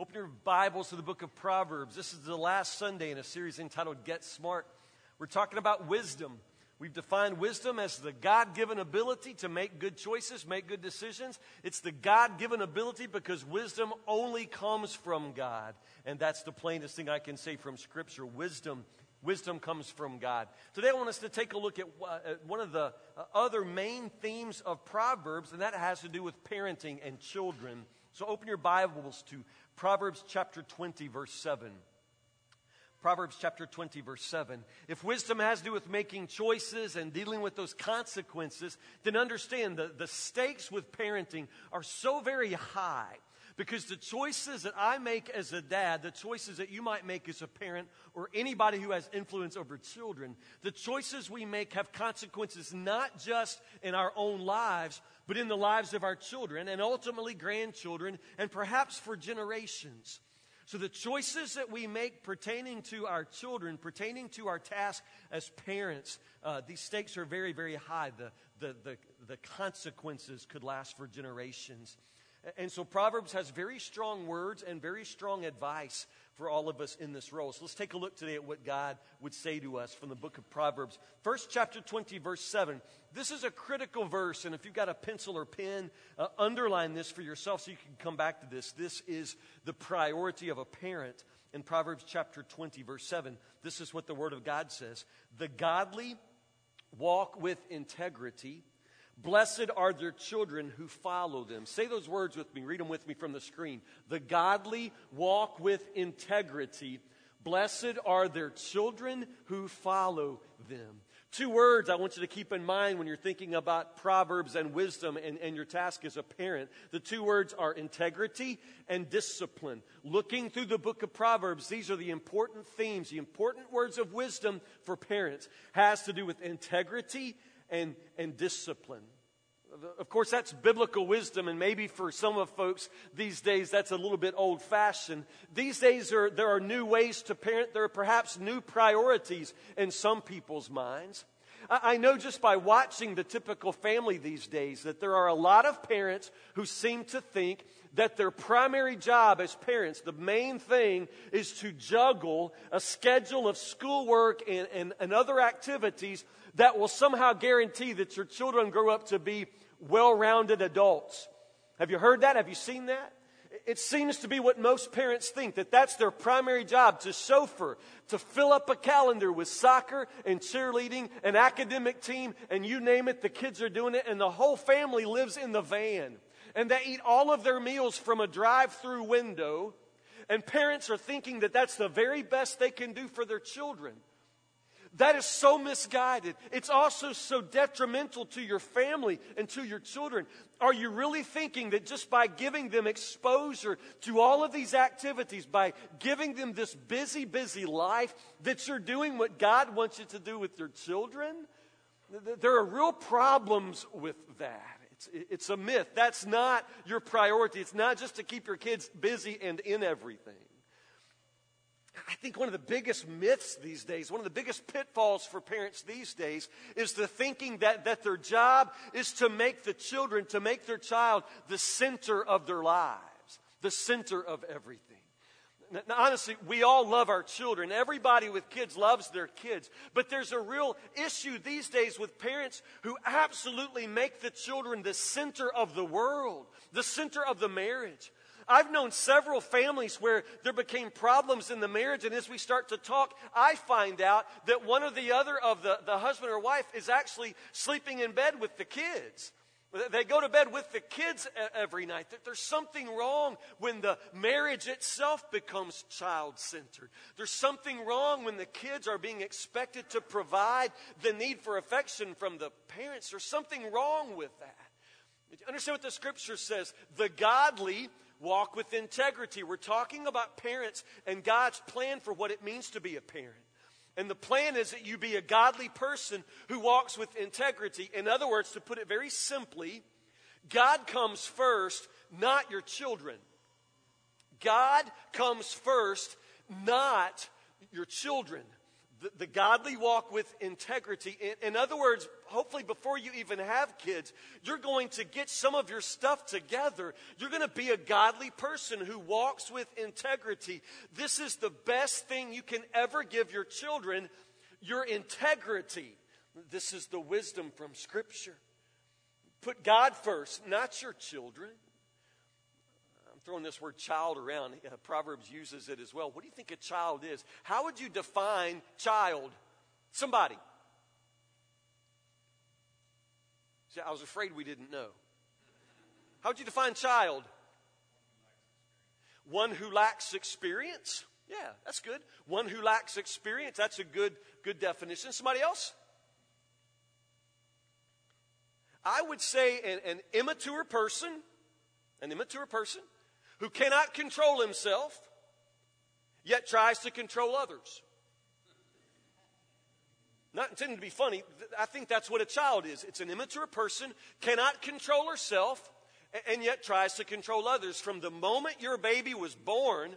Open your Bibles to the book of Proverbs. This is the last Sunday in a series entitled Get Smart. We're talking about wisdom. We've defined wisdom as the God given ability to make good choices, make good decisions. It's the God given ability because wisdom only comes from God. And that's the plainest thing I can say from Scripture. Wisdom Wisdom comes from God. Today, I want us to take a look at one of the uh, other main themes of Proverbs, and that has to do with parenting and children. So, open your Bibles to Proverbs chapter 20, verse 7. Proverbs chapter 20, verse 7. If wisdom has to do with making choices and dealing with those consequences, then understand the, the stakes with parenting are so very high. Because the choices that I make as a dad, the choices that you might make as a parent, or anybody who has influence over children, the choices we make have consequences not just in our own lives, but in the lives of our children and ultimately grandchildren and perhaps for generations. So, the choices that we make pertaining to our children, pertaining to our task as parents, uh, these stakes are very, very high. The, the, the, the consequences could last for generations. And so Proverbs has very strong words and very strong advice for all of us in this role. So let's take a look today at what God would say to us from the book of Proverbs. First chapter 20, verse 7. This is a critical verse, and if you've got a pencil or pen, uh, underline this for yourself so you can come back to this. This is the priority of a parent in Proverbs chapter 20, verse 7. This is what the Word of God says The godly walk with integrity Blessed are their children who follow them. Say those words with me. Read them with me from the screen. The godly walk with integrity. Blessed are their children who follow them. Two words I want you to keep in mind when you're thinking about Proverbs and wisdom and, and your task as a parent. The two words are integrity and discipline. Looking through the book of Proverbs, these are the important themes, the important words of wisdom for parents. Has to do with integrity and, and discipline. Of course, that's biblical wisdom, and maybe for some of folks these days that's a little bit old fashioned. These days there, there are new ways to parent, there are perhaps new priorities in some people's minds. I, I know just by watching the typical family these days that there are a lot of parents who seem to think that their primary job as parents, the main thing, is to juggle a schedule of schoolwork and, and, and other activities that will somehow guarantee that your children grow up to be well rounded adults. Have you heard that? Have you seen that? It seems to be what most parents think that that's their primary job to chauffeur, to fill up a calendar with soccer and cheerleading, an academic team, and you name it, the kids are doing it, and the whole family lives in the van. And they eat all of their meals from a drive through window, and parents are thinking that that's the very best they can do for their children. That is so misguided. It's also so detrimental to your family and to your children. Are you really thinking that just by giving them exposure to all of these activities, by giving them this busy, busy life, that you're doing what God wants you to do with your children? There are real problems with that. It's, it's a myth. That's not your priority. It's not just to keep your kids busy and in everything. I think one of the biggest myths these days, one of the biggest pitfalls for parents these days, is the thinking that, that their job is to make the children, to make their child the center of their lives, the center of everything. Now, honestly, we all love our children. Everybody with kids loves their kids. But there's a real issue these days with parents who absolutely make the children the center of the world, the center of the marriage. I've known several families where there became problems in the marriage, and as we start to talk, I find out that one or the other of the, the husband or wife is actually sleeping in bed with the kids. They go to bed with the kids every night. There's something wrong when the marriage itself becomes child centered. There's something wrong when the kids are being expected to provide the need for affection from the parents. There's something wrong with that. Understand what the scripture says. The godly walk with integrity. We're talking about parents and God's plan for what it means to be a parent. And the plan is that you be a godly person who walks with integrity. In other words, to put it very simply, God comes first, not your children. God comes first, not your children. The, the godly walk with integrity. In, in other words, hopefully before you even have kids, you're going to get some of your stuff together. You're going to be a godly person who walks with integrity. This is the best thing you can ever give your children your integrity. This is the wisdom from Scripture. Put God first, not your children. Throwing this word child around. Uh, Proverbs uses it as well. What do you think a child is? How would you define child? Somebody. See, I was afraid we didn't know. How would you define child? One who lacks experience. Yeah, that's good. One who lacks experience. That's a good good definition. Somebody else? I would say an, an immature person, an immature person who cannot control himself, yet tries to control others. Not intending to be funny, I think that's what a child is. It's an immature person, cannot control herself, and yet tries to control others. From the moment your baby was born,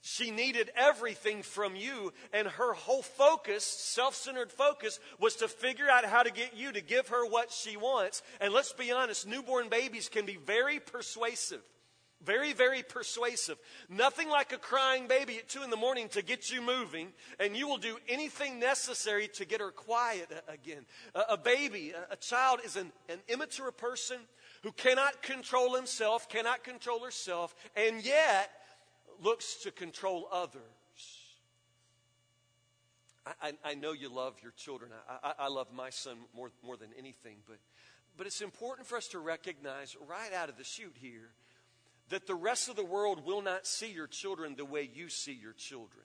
she needed everything from you, and her whole focus, self centered focus, was to figure out how to get you to give her what she wants. And let's be honest, newborn babies can be very persuasive. Very, very persuasive. Nothing like a crying baby at two in the morning to get you moving, and you will do anything necessary to get her quiet again. A, a baby, a, a child, is an, an immature person who cannot control himself, cannot control herself, and yet looks to control others. I, I, I know you love your children. I, I, love my son more, more than anything, but, but it's important for us to recognize right out of the chute here that the rest of the world will not see your children the way you see your children.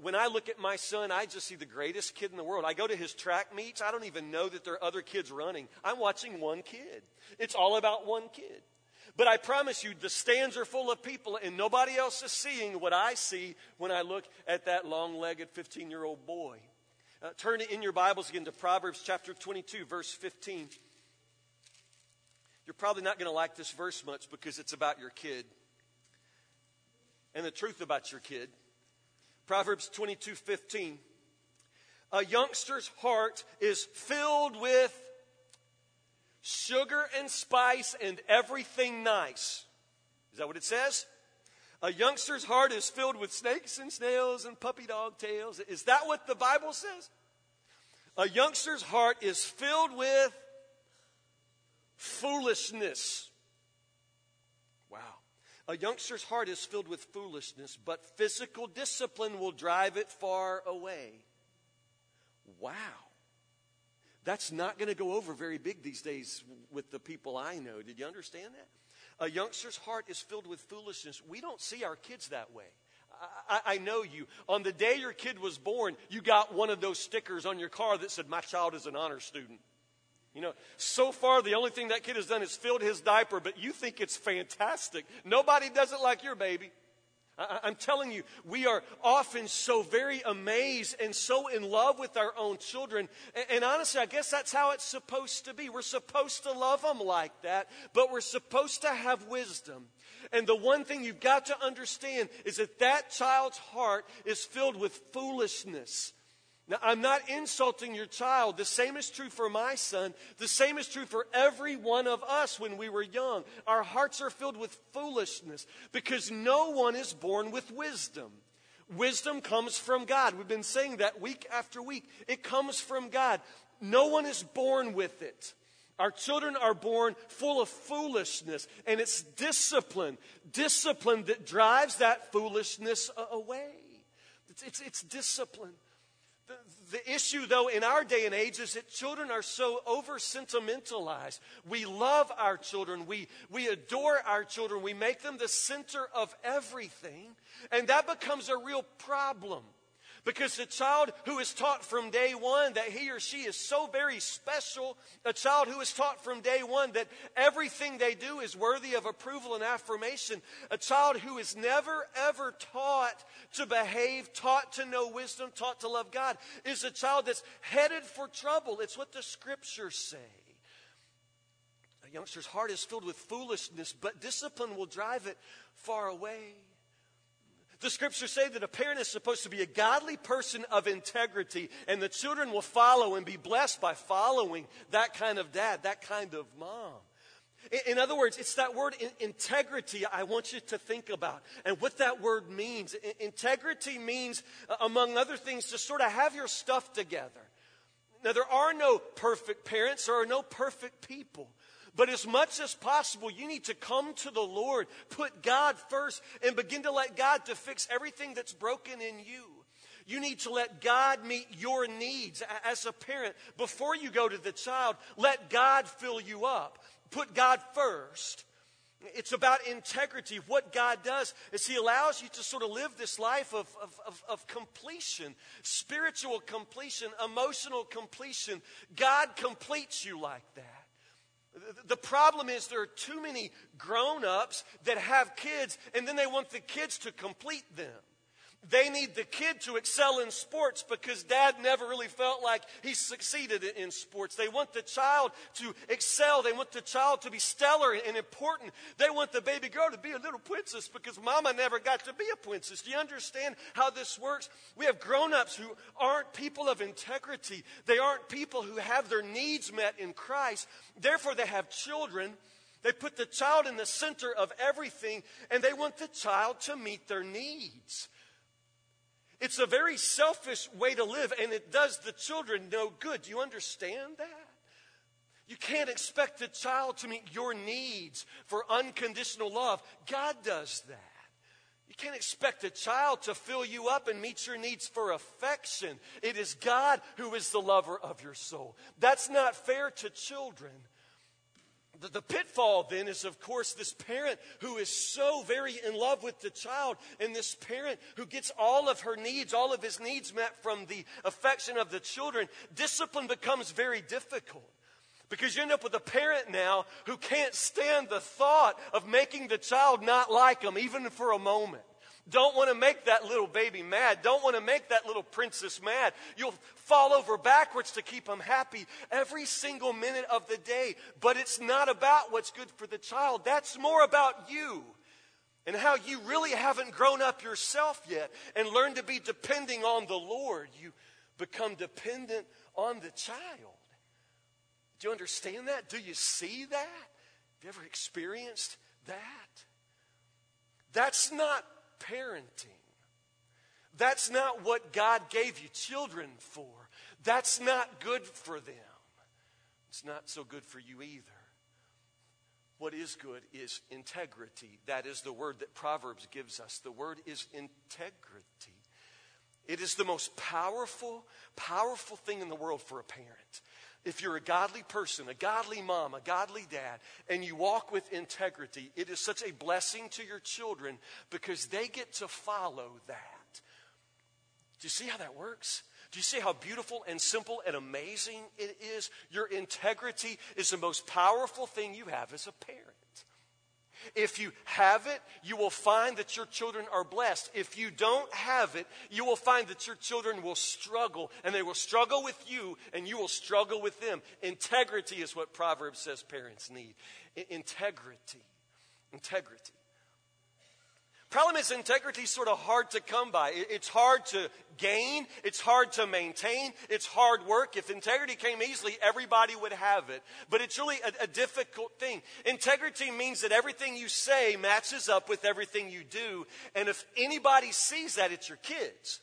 When I look at my son, I just see the greatest kid in the world. I go to his track meets. I don't even know that there are other kids running. I'm watching one kid. It's all about one kid. But I promise you, the stands are full of people, and nobody else is seeing what I see when I look at that long legged 15 year old boy. Uh, turn in your Bibles again to Proverbs chapter 22, verse 15. You're probably not going to like this verse much because it's about your kid and the truth about your kid. Proverbs 22, 15. A youngster's heart is filled with sugar and spice and everything nice. Is that what it says? A youngster's heart is filled with snakes and snails and puppy dog tails. Is that what the Bible says? A youngster's heart is filled with foolishness. Wow. A youngster's heart is filled with foolishness, but physical discipline will drive it far away. Wow. That's not going to go over very big these days with the people I know. Did you understand that? A youngster's heart is filled with foolishness. We don't see our kids that way. I, I, know you. On the day your kid was born, you got one of those stickers on your car that said, My child is an honor student. You know, so far the only thing that kid has done is filled his diaper, but you think it's fantastic. Nobody does it like your baby. I, I'm telling you, we are often so very amazed and so in love with our own children. And, and, honestly, I guess that's how it's supposed to be. We're supposed to love them like that, but we're supposed to have wisdom. And the one thing you've got to understand is that that child's heart is filled with foolishness. Now, I'm not insulting your child. The same is true for my son. The same is true for every one of us when we were young. Our hearts are filled with foolishness because no one is born with wisdom. Wisdom comes from God. We've been saying that week after week. It comes from God. No one is born with it. Our children are born full of foolishness, and it's discipline, discipline that drives that foolishness away. It's, it's, it's discipline. The, the, issue, though, in our day and age is that children are so over sentimentalized. We love our children, we, we adore our children, we make them the center of everything, and that becomes a real problem. Because the child who is taught from day one that he or she is so very special, a child who is taught from day one that everything they do is worthy of approval and affirmation, a child who is never ever taught to behave, taught to know wisdom, taught to love God, is a child that's headed for trouble. It's what the scriptures say. A youngster's heart is filled with foolishness, but discipline will drive it far away. The scriptures say that a parent is supposed to be a godly person of integrity, and the children will follow and be blessed by following that kind of dad, that kind of mom. In other words, it's that word integrity I want you to think about and what that word means. Integrity means, uh, among other things, to sort of have your stuff together. Now, there are no perfect parents, there are no perfect people. But as much as possible, you need to come to the Lord, put God first, and begin to let God to fix everything that's broken in you. You need to let God meet your needs as a parent. Before you go to the child, let God fill you up. Put God first. It's about integrity. What God does is He allows you to sort of live this life of, of, of, of, completion, spiritual completion, emotional completion. God completes you like that. The problem is there are too many grown ups that have kids and then they want the kids to complete them. They need the kid to excel in sports because dad never really felt like he succeeded in sports. They want the child to excel. They want the child to be stellar and important. They want the baby girl to be a little princess because mama never got to be a princess. Do you understand how this works? We have grown ups who aren't people of integrity. They aren't people who have their needs met in Christ. Therefore, they have children. They put the child in the center of everything and they want the child to meet their needs. It's a very selfish way to live, and it does the children no good. Do you understand that? You can't expect a child to meet your needs for unconditional love. God does that. You can't expect a child to fill you up and meet your needs for affection. It is God who is the lover of your soul. That's not fair to children. The, the, pitfall then is, of course, this parent who is so very in love with the child, and this parent who gets all of her needs, all of his needs met from the affection of the children. Discipline becomes very difficult. Because you end up with a parent now who can't stand the thought of making the child not like them, even for a moment. Don't want to make that little baby mad. Don't want to make that little princess mad. You'll fall over backwards to keep them happy every single minute of the day. But it's not about what's good for the child. That's more about you and how you really haven't grown up yourself yet and learned to be depending on the Lord. You become dependent on the child. Do you understand that? Do you see that? Have you ever experienced that? That's not parenting. That's not what God gave you children for. That's not good for them. It's not so good for you either. What is good is integrity. That is the word that Proverbs gives us. The word is integrity. It is the most powerful, powerful thing in the world for a parent if you're a godly person, a godly mom, a godly dad, and you walk with integrity, it is such a blessing to your children because they get to follow that. Do you see how that works? Do you see how beautiful and simple and amazing it is? Your integrity is the most powerful thing you have as a parent. If you have it, you will find that your children are blessed. If you don't have it, you will find that your children will struggle, and they will struggle with you, and you will struggle with them. Integrity is what Proverbs says parents need. Integrity. Integrity. Problem is, integrity is sort of hard to come by. It's hard to gain. It's hard to maintain. It's hard work. If integrity came easily, everybody would have it. But it's really a, a difficult thing. Integrity means that everything you say matches up with everything you do. And if anybody sees that, it's your kids.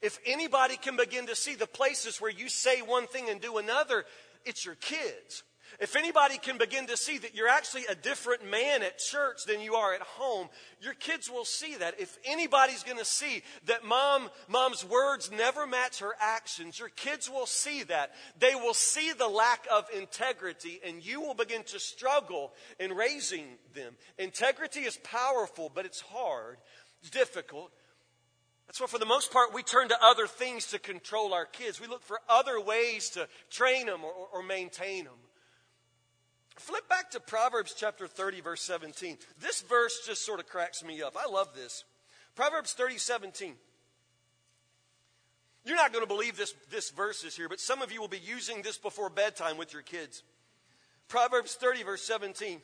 If anybody can begin to see the places where you say one thing and do another, it's your kids. If anybody can begin to see that you're actually a different man at church than you are at home, your kids will see that. If anybody's going to see that mom, mom's words never match her actions, your kids will see that. They will see the lack of integrity and you will begin to struggle in raising them. Integrity is powerful, but it's hard. It's difficult. That's why, for the most part, we turn to other things to control our kids. We look for other ways to train them or, or maintain them. Flip back to Proverbs chapter 30, verse 17. This verse just sort of cracks me up. I love this. Proverbs 30, 17. You're not going to believe this, this verse is here, but some of you will be using this before bedtime with your kids. Proverbs 30, verse 17.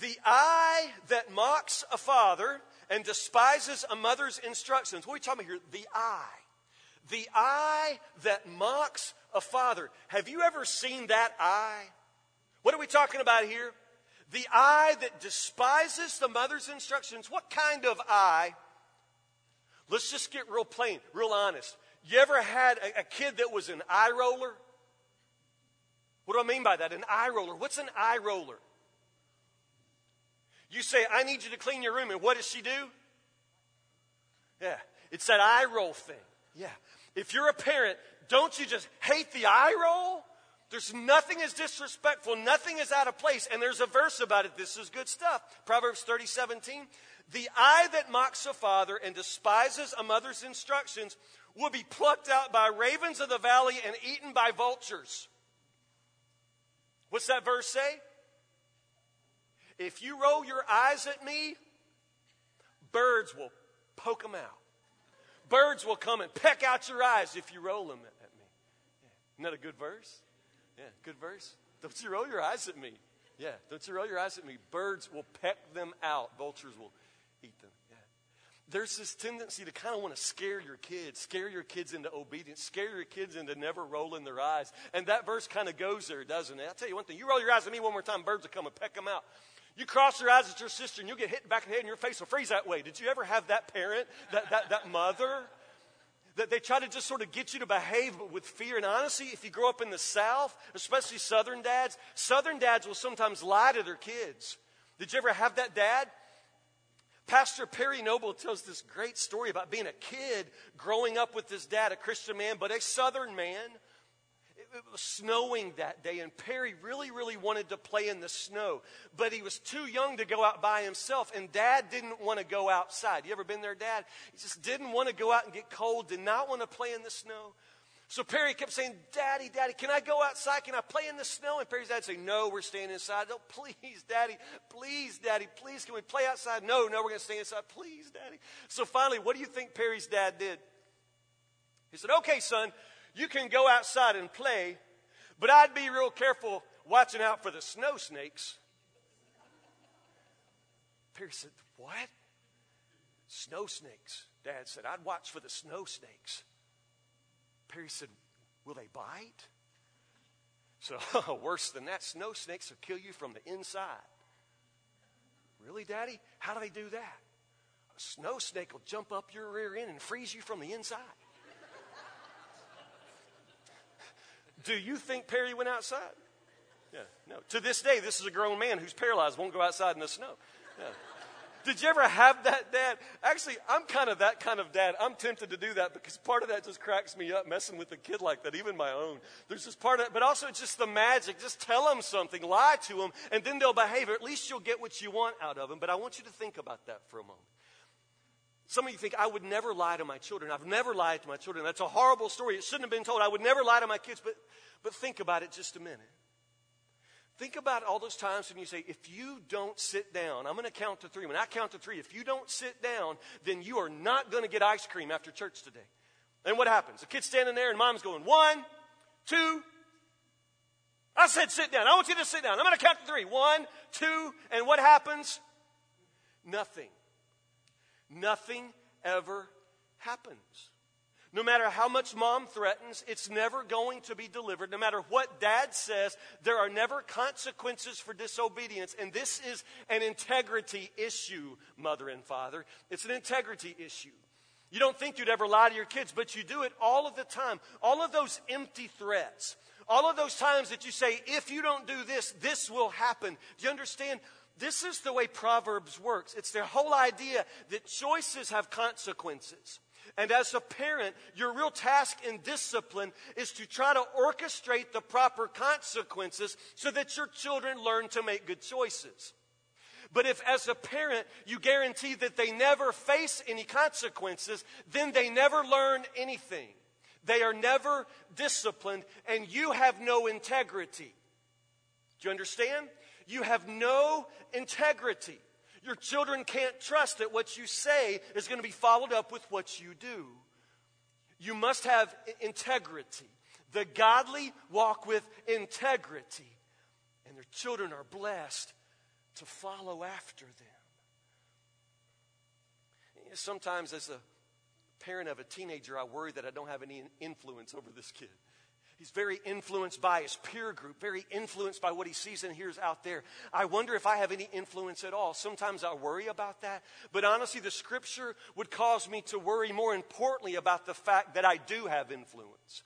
The eye that mocks a father and despises a mother's instructions. What are we talking about here? The eye. The eye that mocks a father. Have you ever seen that eye? What are we talking about here? The eye that despises the mother's instructions. What kind of eye? Let's just get real plain, real honest. You ever had a, a kid that was an eye roller? What do I mean by that? An eye roller. What's an eye roller? You say, I need you to clean your room, and what does she do? Yeah, it's that eye roll thing. Yeah. If you're a parent, don't you just hate the eye roll? There's nothing as disrespectful, nothing is out of place. And there's a verse about it. This is good stuff. Proverbs 30, 17. The eye that mocks a father and despises a mother's instructions will be plucked out by ravens of the valley and eaten by vultures. What's that verse say? If you roll your eyes at me, birds will poke them out. Birds will come and peck out your eyes if you roll them at me. Isn't that a good verse? Yeah, good verse. Don't you roll your eyes at me. Yeah, don't you roll your eyes at me. Birds will peck them out, vultures will eat them. Yeah. There's this tendency to kind of want to scare your kids, scare your kids into obedience, scare your kids into never rolling their eyes. And that verse kind of goes there, doesn't it? I'll tell you one thing you roll your eyes at me one more time, birds will come and peck them out. You cross your eyes at your sister and you'll get hit in the back of the head and your face will freeze that way. Did you ever have that parent, that, that, that mother? That they try to just sort of get you to behave with fear. And honestly, if you grow up in the South, especially Southern dads, Southern dads will sometimes lie to their kids. Did you ever have that dad? Pastor Perry Noble tells this great story about being a kid growing up with his dad, a Christian man, but a Southern man was snowing that day, and Perry really, really wanted to play in the snow, but he was too young to go out by himself, and Dad didn't want to go outside. You ever been there, Dad? He just didn't want to go out and get cold, did not want to play in the snow. So Perry kept saying, Daddy, Daddy, can I go outside? Can I play in the snow? And Perry's dad say, No, we're staying inside. No, please, Daddy, please, Daddy, please, can we play outside? No, no, we're going to stay inside. Please, Daddy. So finally, what do you think Perry's dad did? He said, Okay, son, you can go outside and play, but I'd be real careful watching out for the snow snakes. Perry said, What? Snow snakes. Dad said, I'd watch for the snow snakes. Perry said, Will they bite? So, worse than that, snow snakes will kill you from the inside. Really, Daddy? How do they do that? A snow snake will jump up your rear end and freeze you from the inside. Do you think Perry went outside? Yeah, no. To this day, this is a grown man who's paralyzed, won't go outside in the snow. Yeah. Did you ever have that dad? Actually, I'm kind of that kind of dad. I'm tempted to do that because part of that just cracks me up messing with a kid like that, even my own. There's just part of it, but also it's just the magic. Just tell them something, lie to them, and then they'll behave. Or at least you'll get what you want out of them. But I want you to think about that for a moment. Some of you think, I would never lie to my children. I've never lied to my children. That's a horrible story. It shouldn't have been told. I would never lie to my kids. But, but think about it just a minute. Think about all those times when you say, if you don't sit down, I'm going to count to three. When I count to three, if you don't sit down, then you are not going to get ice cream after church today. And what happens? The kid's standing there and mom's going, one, two. I said sit down. I want you to sit down. I'm going to count to three. One, two, and what happens? Nothing. Nothing ever happens. No matter how much mom threatens, it's never going to be delivered. No matter what dad says, there are never consequences for disobedience. And this is an integrity issue, mother and father. It's an integrity issue. You don't think you'd ever lie to your kids, but you do it all of the time. All of those empty threats, all of those times that you say, if you don't do this, this will happen. Do you understand? This is the way Proverbs works. It's their whole idea that choices have consequences. And as a parent, your real task in discipline is to try to orchestrate the proper consequences so that your children learn to make good choices. But if, as a parent, you guarantee that they never face any consequences, then they never learn anything. They are never disciplined, and you have no integrity. Do you understand? You have no integrity. Your children can't trust that what you say is going to be followed up with what you do. You must have integrity. The godly walk with integrity, and their children are blessed to follow after them. Sometimes, as a parent of a teenager, I worry that I don't have any influence over this kid. He's very influenced by his peer group, very influenced by what he sees and hears out there. I wonder if I have any influence at all. Sometimes I worry about that. But honestly, the scripture would cause me to worry more importantly about the fact that I do have influence.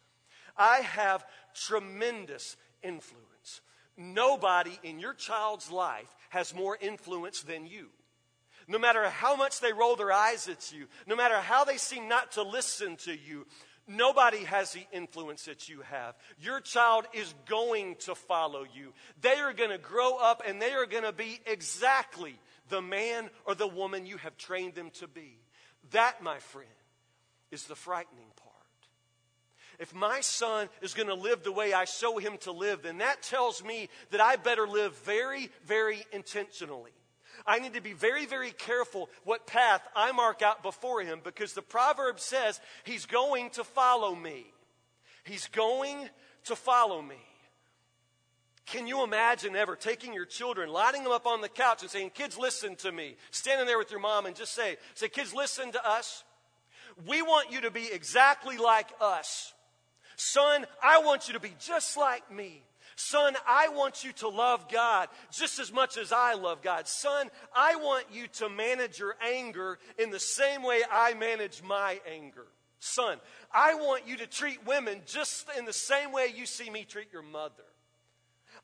I have tremendous influence. Nobody in your child's life has more influence than you. No matter how much they roll their eyes at you, no matter how they seem not to listen to you, Nobody has the influence that you have. Your child is going to follow you. They are going to grow up and they are going to be exactly the man or the woman you have trained them to be. That, my friend, is the frightening part. If my son is going to live the way I show him to live, then that tells me that I better live very, very intentionally. I need to be very, very careful what path I mark out before him because the proverb says he's going to follow me. He's going to follow me. Can you imagine ever taking your children, lining them up on the couch and saying, Kids, listen to me? Standing there with your mom and just say, say, Kids, listen to us. We want you to be exactly like us. Son, I want you to be just like me. Son, I want you to love God just as much as I love God. Son, I want you to manage your anger in the same way I manage my anger. Son, I want you to treat women just in the same way you see me treat your mother.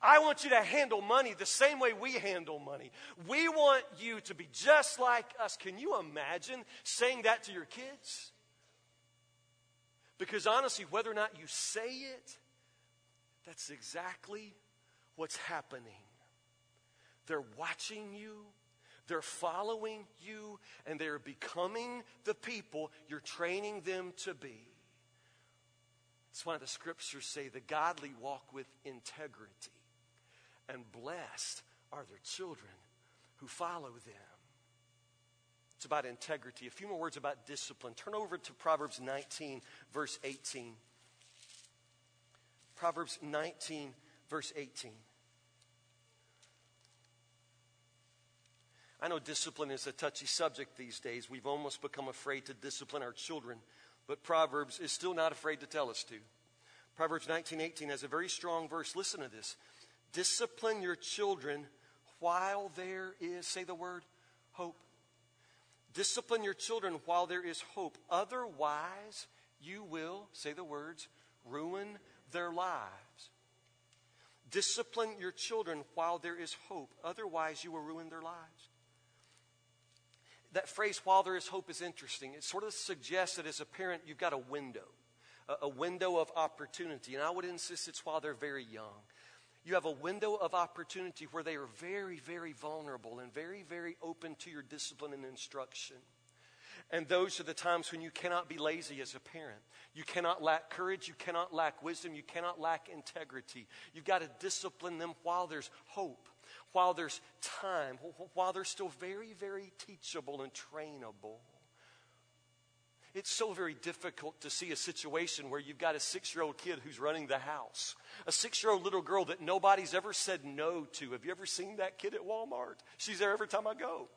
I want you to handle money the same way we handle money. We want you to be just like us. Can you imagine saying that to your kids? Because honestly, whether or not you say it, that's exactly what's happening. They're watching you, they're following you, and they're becoming the people you're training them to be. That's why the scriptures say the godly walk with integrity, and blessed are their children who follow them. It's about integrity. A few more words about discipline. Turn over to Proverbs 19, verse 18. Proverbs 19, verse 18. I know discipline is a touchy subject these days. We've almost become afraid to discipline our children, but Proverbs is still not afraid to tell us to. Proverbs 19:18 has a very strong verse. Listen to this. Discipline your children while there is say the word hope. Discipline your children while there is hope. Otherwise, you will say the words ruin their lives. Discipline your children while there is hope. Otherwise, you will ruin their lives. That phrase, while there is hope, is interesting. It sort of suggests that as a parent, you've got a window, a, window of opportunity. And I would insist it's while they're very young. You have a window of opportunity where they are very, very vulnerable and very, very open to your discipline and instruction. And those are the times when you cannot be lazy as a parent. You cannot lack courage. You cannot lack wisdom. You cannot lack integrity. You've got to discipline them while there's hope, while there's time, while they're still very, very teachable and trainable. It's so very difficult to see a situation where you've got a six year old kid who's running the house, a six year old little girl that nobody's ever said no to. Have you ever seen that kid at Walmart? She's there every time I go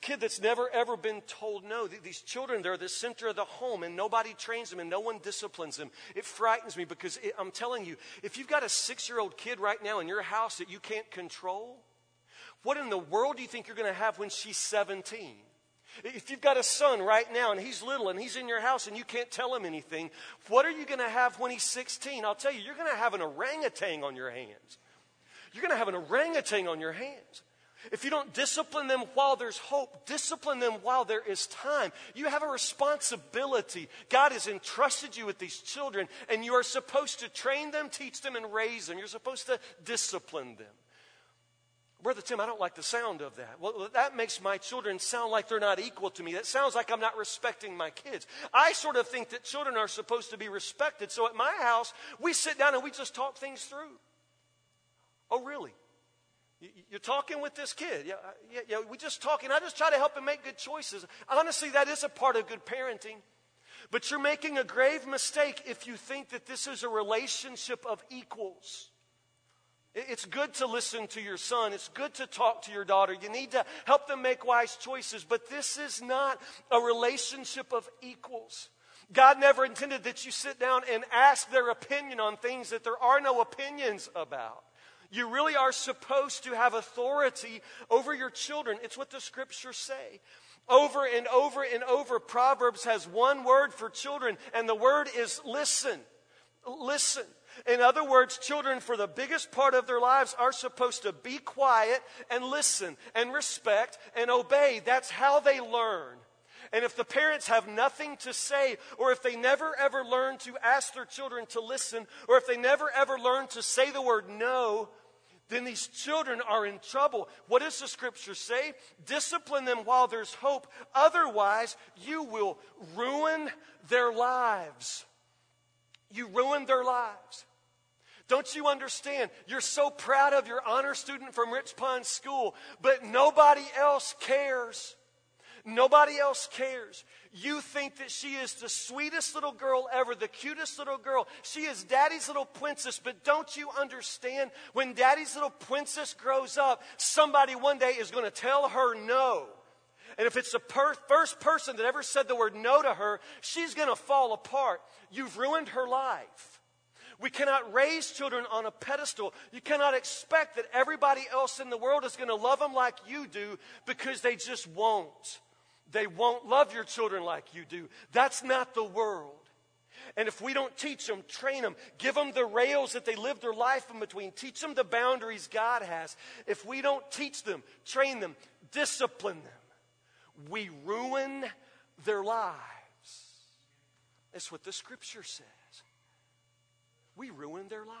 kid that's never ever been told no. These children, they're the center of the home and nobody trains them and no one disciplines them. It frightens me because it, I'm telling you, if you've got a six year old kid right now in your house that you can't control, what in the world do you think you're going to have when she's 17? If you've got a son right now and he's little and he's in your house and you can't tell him anything, what are you going to have when he's 16? I'll tell you, you're going to have an orangutan on your hands. You're going to have an orangutan on your hands. If you don't discipline them while there's hope, discipline them while there is time. You have a responsibility. God has entrusted you with these children, and you are supposed to train them, teach them, and raise them. You're supposed to discipline them. Brother Tim, I don't like the sound of that. Well, that makes my children sound like they're not equal to me. That sounds like I'm not respecting my kids. I sort of think that children are supposed to be respected. So at my house, we sit down and we just talk things through. Oh, really? You're talking with this kid. Yeah, uh, yeah, yeah, we just talking. I just try to help him make good choices. Honestly, that is a part of good parenting. But you're making a grave mistake if you think that this is a relationship of equals. It's good to listen to your son. It's good to talk to your daughter. You need to help them make wise choices. But this is not a relationship of equals. God never intended that you sit down and ask their opinion on things that there are no opinions about. You really are supposed to have authority over your children. It's what the scriptures say. Over and over and over, Proverbs has one word for children, and the word is listen. Listen. In other words, children, for the biggest part of their lives, are supposed to be quiet and listen and respect and obey. That's how they learn. And if the parents have nothing to say, or if they never ever learn to ask their children to listen, or if they never ever learn to say the word no, then these children are in trouble. What does the scripture say? Discipline them while there's hope. Otherwise, you will ruin their lives. You ruin their lives. Don't you understand? You're so proud of your honor student from Rich Pine School, but nobody else cares. Nobody else cares. You think that she is the sweetest little girl ever, the cutest little girl. She is daddy's little princess, but don't you understand? When daddy's little princess grows up, somebody one day is going to tell her no. And if it's the per- first person that ever said the word no to her, she's going to fall apart. You've ruined her life. We cannot raise children on a pedestal. You cannot expect that everybody else in the world is going to love them like you do because they just won't. They won't love your children like you do. That's not the world. And if we don't teach them, train them, give them the rails that they live their life in between, teach them the boundaries God has, if we don't teach them, train them, discipline them, we ruin their lives. That's what the scripture says. We ruin their lives.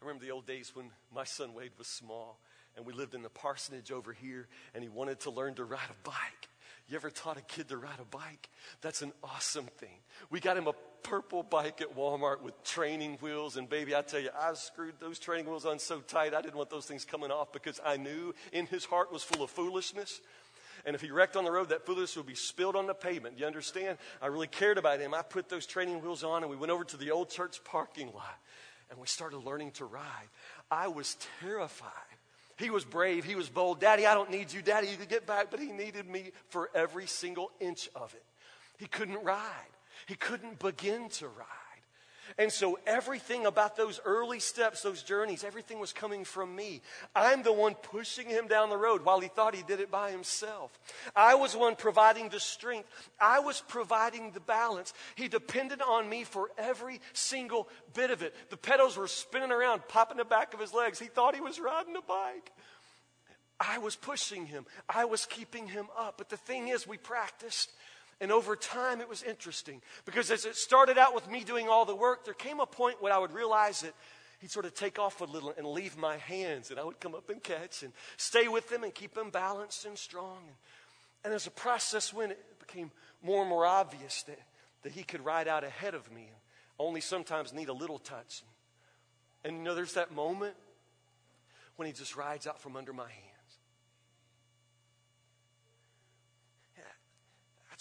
I remember the old days when my son Wade was small and we lived in the parsonage over here, and he wanted to learn to ride a bike. You ever taught a kid to ride a bike? That's an awesome thing. We got him a purple bike at Walmart with training wheels, and baby, I tell you, I screwed those training wheels on so tight, I didn't want those things coming off because I knew in his heart was full of foolishness. And if he wrecked on the road, that foolishness would be spilled on the pavement. You understand? I really cared about him. I put those training wheels on, and we went over to the old church parking lot, and we started learning to ride. I was terrified he was brave. He was bold. Daddy, I don't need you. Daddy, you could get back. But he needed me for every single inch of it. He couldn't ride, he couldn't begin to ride. And so everything about those early steps, those journeys, everything was coming from me. I'm the one pushing him down the road while he thought he did it by himself. I was one providing the strength. I was providing the balance. He depended on me for every single bit of it. The pedals were spinning around, popping the back of his legs. He thought he was riding a bike. I was pushing him. I was keeping him up. But the thing is, we practiced. And over time, it was interesting because as it started out with me doing all the work, there came a point when I would realize that he'd sort of take off a little and leave my hands, and I would come up and catch and stay with him and keep him balanced and strong. And, and as the process went, it became more and more obvious that, that he could ride out ahead of me and only sometimes need a little touch. And, and you know, there's that moment when he just rides out from under my hand.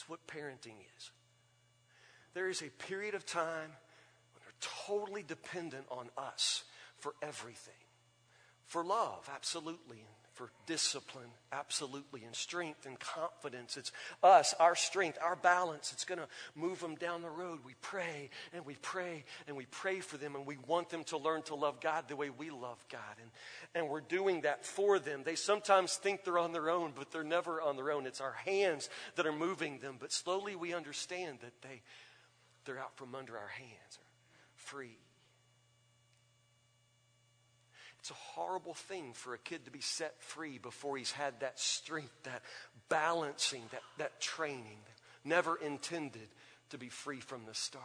What parenting is. There is a period of time when they're totally dependent on us for everything. For love, absolutely. and For discipline, absolutely. And strength and confidence. It's us, our strength, our balance. It's going to move them down the road. We pray and we pray and we pray for them and we want them to learn to love God the way we love God. And, and we're doing that for them. They sometimes think they're on their own, but they're never on their own. It's our hands that are moving them. But slowly we understand that they, they're out from under our hands, are free. It's a horrible thing for a kid to be set free before he's had that strength, that balancing, that, that training. Never intended to be free from the start.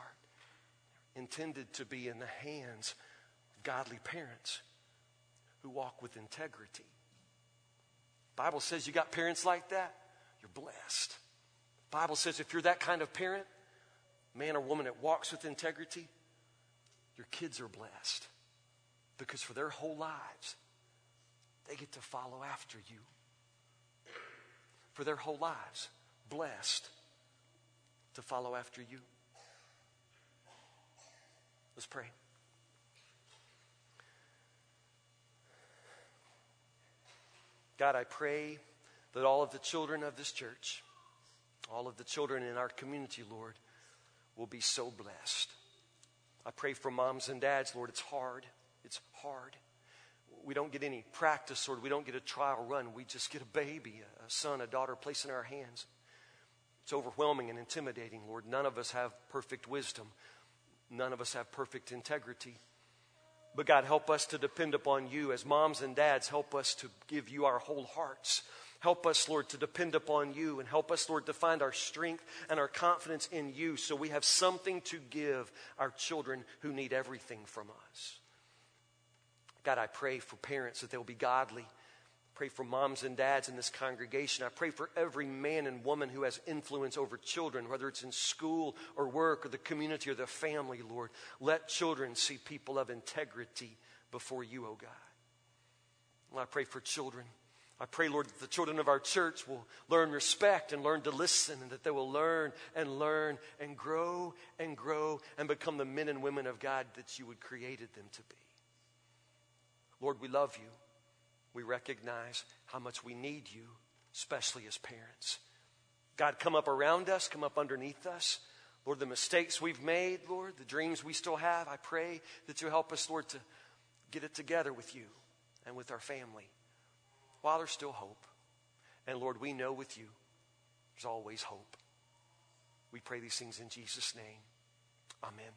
Intended to be in the hands of godly parents who walk with integrity. Bible says you got parents like that, you're blessed. Bible says if you're that kind of parent, man or woman that walks with integrity, your kids are blessed. Because for their whole lives, they get to follow after you. For their whole lives, blessed to follow after you. Let's pray. God, I pray that all of the children of this church, all of the children in our community, Lord, will be so blessed. I pray for moms and dads, Lord. It's hard. It's hard. We don't get any practice, or We don't get a trial run. We just get a baby, a son, a daughter placed in our hands. It's overwhelming and intimidating, Lord. None of us have perfect wisdom. None of us have perfect integrity. But God, help us to depend upon you as moms and dads. Help us to give you our whole hearts. Help us, Lord, to depend upon you and help us, Lord, to find our strength and our confidence in you so we have something to give our children who need everything from us. God, I pray for parents that they'll be godly. Pray for moms and dads in this congregation. I pray for every man and woman who has influence over children, whether it's in school or work or the community or the family, Lord. Let children see people of integrity before you, oh God. And I pray for children. I pray, Lord, that the children of our church will learn respect and learn to listen, and that they will learn and learn and grow and grow and become the men and women of God that you would created them to be. Lord, we love you we recognize how much we need you, especially as parents. God, come up around us, come up underneath us. Lord, the mistakes we've made, Lord, the dreams we still have, I pray that you help us, Lord, to get it together with you and with our family while there's still hope. And Lord, we know with you there's always hope. We pray these things in Jesus' name. Amen.